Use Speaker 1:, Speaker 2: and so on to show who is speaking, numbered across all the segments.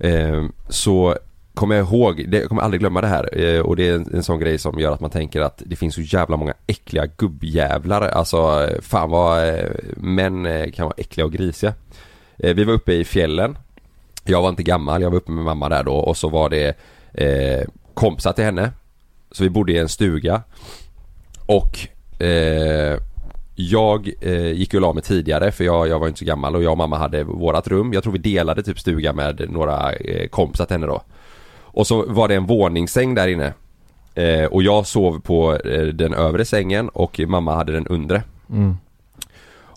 Speaker 1: Eh, så kommer jag ihåg, det, jag kommer aldrig glömma det här eh, och det är en, en sån grej som gör att man tänker att det finns så jävla många äckliga gubbjävlar. Alltså fan vad eh, män kan vara äckliga och grisiga. Vi var uppe i fjällen. Jag var inte gammal, jag var uppe med mamma där då och så var det eh, kompisar till henne. Så vi bodde i en stuga. Och eh, jag eh, gick och la mig tidigare för jag, jag var inte så gammal och jag och mamma hade vårat rum. Jag tror vi delade typ stuga med några eh, kompisar till henne då. Och så var det en våningssäng där inne. Eh, och jag sov på eh, den övre sängen och mamma hade den undre.
Speaker 2: Mm.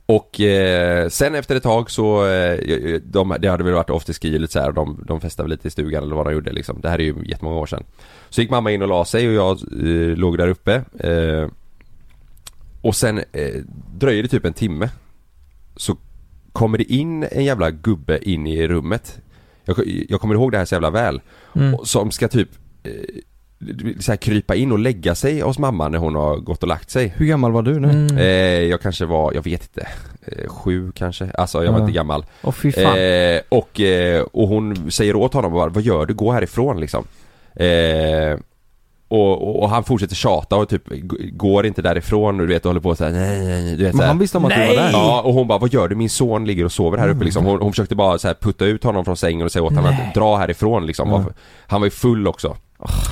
Speaker 1: Och eh, sen efter ett tag så, eh, de, det hade väl varit afterski lite så här, de, de festade väl lite i stugan eller vad de gjorde liksom. Det här är ju jättemånga år sedan. Så gick mamma in och la sig och jag eh, låg där uppe. Och sen eh, dröjer det typ en timme. Så kommer det in en jävla gubbe in i rummet. Jag, jag kommer ihåg det här så jävla väl.
Speaker 3: Mm.
Speaker 1: Som ska typ eh, så här krypa in och lägga sig hos mamma när hon har gått och lagt sig.
Speaker 2: Hur gammal var du nu?
Speaker 3: Mm.
Speaker 1: Eh, jag kanske var, jag vet inte, eh, sju kanske, alltså jag var
Speaker 2: Ja.
Speaker 1: inte gammal.
Speaker 3: Åh fy fan.
Speaker 1: Eh, och, eh, och hon säger åt honom bara, vad gör du? Gå härifrån liksom. Och, och, och han fortsätter tjata och typ går inte därifrån och du vet och håller på såhär nej, nej, nej, du vet
Speaker 2: Men han visste om att du var
Speaker 3: Nej!
Speaker 2: där?
Speaker 1: Ja och hon bara, vad gör du? Min son ligger och sover här uppe liksom. Hon, hon försökte bara så här putta ut honom från sängen och säga åt honom att dra härifrån liksom.
Speaker 2: Ja.
Speaker 1: Han var ju full också.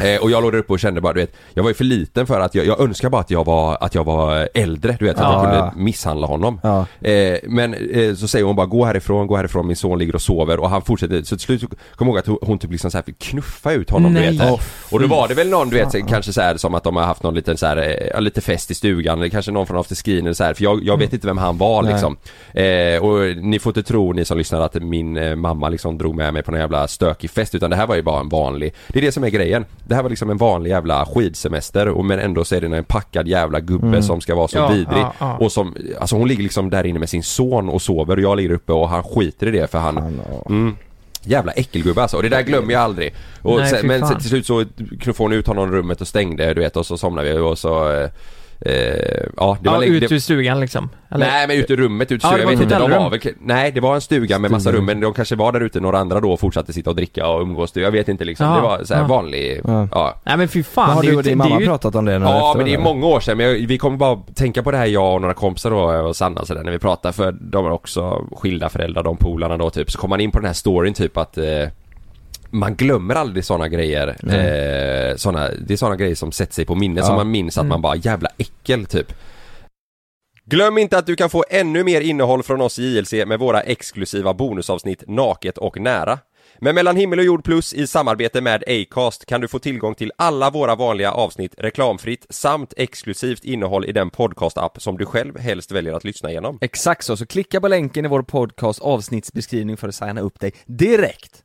Speaker 1: Eh, och jag låg där uppe och kände bara, du vet, jag var ju för liten för att jag, jag önskar bara att jag var, att jag var äldre, du vet, att
Speaker 2: Ja,
Speaker 1: jag kunde misshandla honom. Eh, men eh, så säger hon bara gå härifrån, gå härifrån, min son ligger och sover och han fortsätter, så till slut så kom jag ihåg att hon, typ liksom så här fick knuffa ut honom
Speaker 3: Nej.
Speaker 1: du vet.
Speaker 2: Åh,
Speaker 1: Och då var det väl någon du vet,
Speaker 2: fan.
Speaker 1: kanske så här som att de har haft någon liten så här, eh, lite fest i stugan eller kanske någon från afterskin eller så här, för jag, jag vet inte vem han var
Speaker 2: Nej.
Speaker 1: liksom. Eh, och ni får inte tro ni som lyssnar att min eh, mamma liksom drog med mig på någon jävla stökig fest utan det här var ju bara en vanlig, det är det som är grejen. Det här var liksom en vanlig jävla skidsemester och men ändå så är det en packad jävla gubbe
Speaker 2: Mm.
Speaker 1: som ska vara så
Speaker 3: Ja,
Speaker 1: vidrig.
Speaker 3: ja, ja.
Speaker 1: Och som, alltså hon ligger liksom där inne med sin son och sover och jag ligger uppe och han skiter i det för han. Mm. Jävla äckelgubbe alltså, och det där glömmer jag aldrig. Och
Speaker 3: Nej,
Speaker 1: sen, men sen, till slut så knuffade hon ut honom ur rummet och stängde du vet och så somnade vi och så eh, Ja det var
Speaker 3: Ja,
Speaker 1: länge-
Speaker 3: ut ur stugan liksom. Eller?
Speaker 1: Nej men ut ur rummet, ut ur
Speaker 3: Ja,
Speaker 1: stugan. jag vet inte, de var väl, Nej det var en stuga med massa rum men de kanske var där ute några andra då och fortsatte sitta och dricka och umgås. Jag vet inte liksom.
Speaker 3: Ja,
Speaker 1: det var så här
Speaker 3: ja.
Speaker 1: vanlig,
Speaker 2: Ja.
Speaker 1: ja.
Speaker 3: Nej men fy
Speaker 2: Men
Speaker 3: fan.
Speaker 2: har
Speaker 3: det är
Speaker 2: du och din mamma
Speaker 3: ju-
Speaker 2: pratat om det nu
Speaker 1: Ja
Speaker 2: efter
Speaker 1: men det är
Speaker 2: eller?
Speaker 1: många år sedan men jag, vi kommer bara tänka på det här jag och några kompisar då och Sanna och sådär när vi pratar för de är också skilda föräldrar de polarna då typ så kommer man in på den här storyn typ att eh, man glömmer aldrig sådana grejer. Eh, såna, det är sådana grejer som sätter sig på minnet
Speaker 2: Ja.
Speaker 1: som man minns att
Speaker 3: Mm.
Speaker 1: man bara jävla äckel typ. Glöm inte att du kan få ännu mer innehåll från oss i JLC med våra exklusiva bonusavsnitt Naket och nära. Med Mellan himmel och jord plus i samarbete med Acast kan du få tillgång till alla våra vanliga avsnitt reklamfritt samt exklusivt innehåll i den podcast-app som du själv helst väljer att lyssna igenom.
Speaker 4: Exakt så, så klicka på länken i vår podcast avsnittsbeskrivning för att signa upp dig direkt.